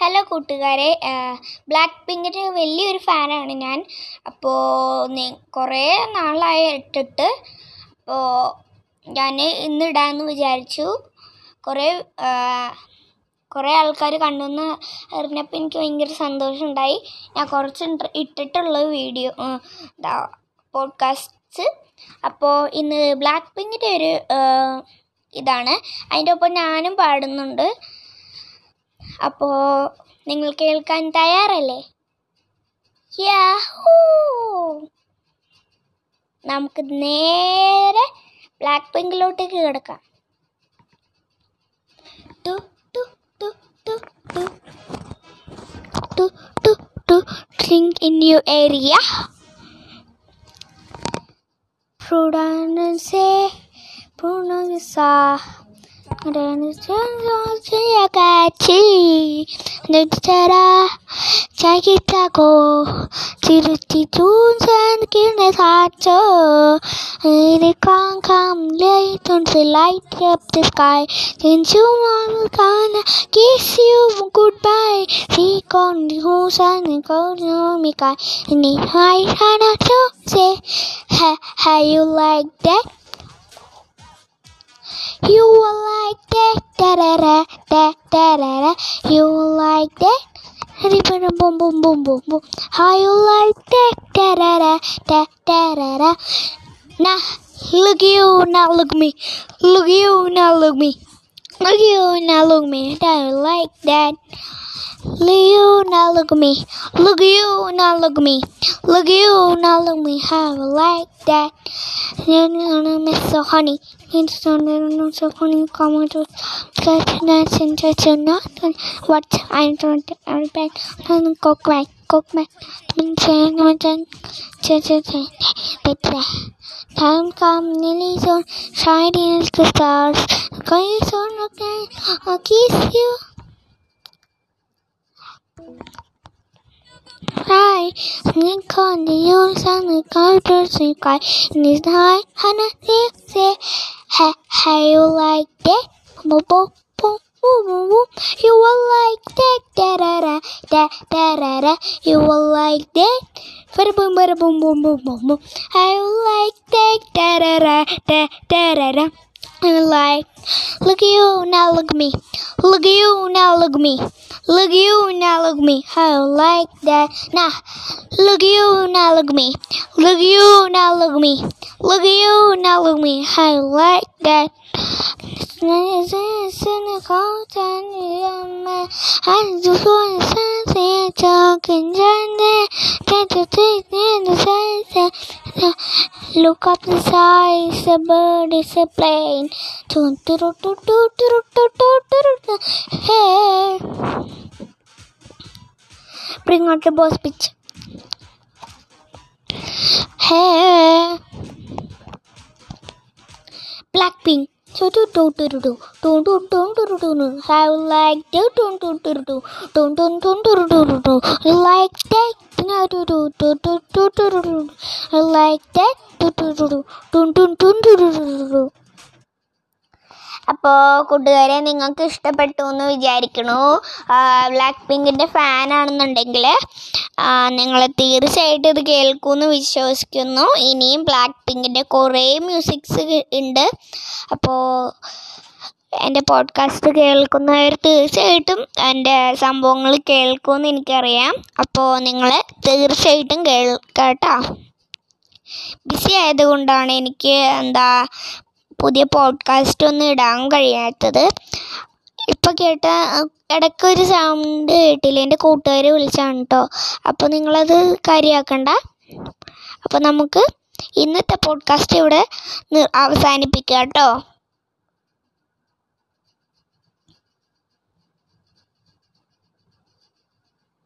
Hello കൂട്ടുകാരെ black പിങ്കിന്റെ വലിയൊരു ഫാനാണ് ഞാൻ. അപ്പോൾ കുറേ നാളായി ഇട്ടിട്ട് അപ്പോൾ ഞാൻ ഇന്ന് ഇടാമെന്ന് വിചാരിച്ചു. കുറേ കുറേ ആൾക്കാർ കണ്ടുവന്ന് അറിഞ്ഞപ്പോൾ എനിക്ക് ഭയങ്കര സന്തോഷമുണ്ടായി ഞാൻ കുറച്ച് ഇട്ടിട്ടുള്ള വീഡിയോ പോഡ്കാസ്റ്റ്. അപ്പോൾ ഇന്ന് ബ്ലാക്ക് പിങ്കിന്റെ ഒരു ഇതാണ്. അതിന്റെ ഒപ്പം ഞാനും പാടുന്നുണ്ട്. അപ്പോൾ നിങ്ങൾ കേൾക്കാൻ തയ്യാറല്ലേ? യാഹൂ നമുക്ക് നേരെ ബ്ലാക്ക് പിങ്കിലോട്ടേക്ക് കിടക്കാം. Two two two two two. Two two two. Drink in your area. Prudence Prudence 같이 늦자라 자기 타고 지르지 좋은 길에 사죠 It can't come late to light up the sky Since you are gonna kiss you goodbye See on the who's and go to me guy And if I had to say How, how you like that you will like that, da da da da da da. You like that. Boom boom boom boom boom. How you like that, da da da da da da da. Nah, look you, now look me. Look you, now look me. Look you, now look me. Don't you like that? you now look at me. Look at you now look at me. Look at you now look at me. How I like that. Miss so honey. It's so little so. Come on to such nice and such a not what I'm trying to repent. I'm go cry. Go cry. I'm saying I'm saying Time come nearly soon. Shining as the stars. Going soon, okay. I'll kiss you. Right, sneak on the young sun, the cultures in sky, in his high, and I say, hey, hey, you like that? Boom, boom, boom, boom, boom. You will like that, da da da, da da da da. You will like that. Bada boom, bada boom, boom, boom, boom, boom. I like that, da da da, da da da da. I like, look at you, now look at me. Look at you, now look at me. Look you, now look me. I like that. Nah. Look you, now look me. Look you, now look me. Look you, now look me. I like that. I just want Look up the sky, the a bird, it's a plane. Hey bring out the boss bitch. Hey, Blackpink. I like do do do do do do do do do do do do. that like that do do do do do do do do like that do do do do do do do do. അപ്പോൾ കൂട്ടുകാരെ നിങ്ങൾക്ക് ഇഷ്ടപ്പെട്ടു എന്ന് വിചാരിക്കണു. Black പിങ്കിന്റെ ഫാനാണെന്നുണ്ടെങ്കിൽ നിങ്ങൾ തീർച്ചയായിട്ടും ഇത് കേൾക്കുമെന്ന് വിശ്വസിക്കുന്നു. ഇനിയും ബ്ലാക്ക് പിങ്കിന്റെ കുറേ മ്യൂസിക്സ് ഉണ്ട്. അപ്പോൾ എന്റെ പോഡ്കാസ്റ്റ് കേൾക്കുന്നവർ തീർച്ചയായിട്ടും എന്റെ സംഭവങ്ങൾ കേൾക്കുമെന്ന് എനിക്കറിയാം. അപ്പോൾ നിങ്ങൾ തീർച്ചയായിട്ടും കേൾക്കാം കേട്ടോ ബിസി ആയതുകൊണ്ടാണ് എനിക്ക് എന്താ പുതിയ പോഡ്കാസ്റ്റ് ഒന്നും ഇടാൻ കഴിയാത്തത്. ഇപ്പോൾ കേട്ട ഇടയ്ക്ക് ഒരു സൗണ്ട് കേട്ടില്ല? എന്റെ കൂട്ടുകാർ വിളിച്ചാണ് കേട്ടോ അപ്പോൾ നിങ്ങളത് കാര്യമാക്കണ്ട അപ്പോൾ നമുക്ക് ഇന്നത്തെ പോഡ്കാസ്റ്റ് ഇവിടെ അവസാനിപ്പിക്കാം കേട്ടോ